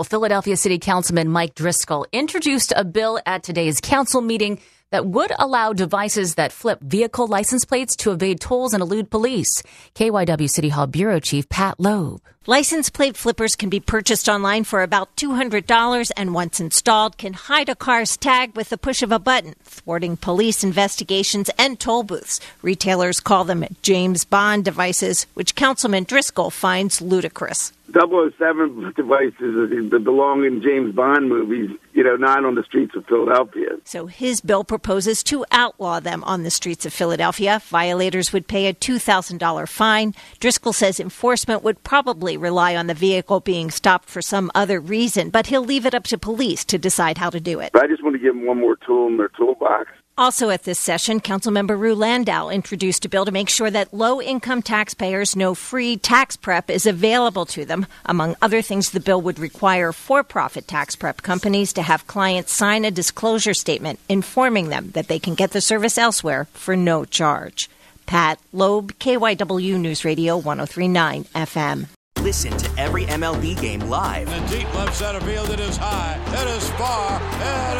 Well, Philadelphia City Councilman Mike Driscoll introduced a bill at today's council meeting that would allow devices that flip vehicle license plates to evade tolls and elude police. KYW City Hall Bureau Chief Pat Loeb. License plate flippers can be purchased online for about $200 and once installed can hide a car's tag with the push of a button, thwarting police investigations and toll booths. Retailers call them James Bond devices, which Councilman Driscoll finds ludicrous. 007 devices that belong in James Bond movies, you know, not on the streets of Philadelphia. So his bill proposes to outlaw them on the streets of Philadelphia. Violators would pay a $2,000 fine. Driscoll says enforcement would probably rely on the vehicle being stopped for some other reason, but he'll leave it up to police to decide how to do it. I just want to give them one more tool in their toolbox. Also at this session, Councilmember Rue Landau introduced a bill to make sure that low income taxpayers know free tax prep is available to them. Among other things, the bill would require for profit tax prep companies to have clients sign a disclosure statement informing them that they can get the service elsewhere for no charge. Pat Loeb, KYW News Radio 1039 FM. Listen to every MLB game live. In the deep left center field, it is high, it is far, it is God.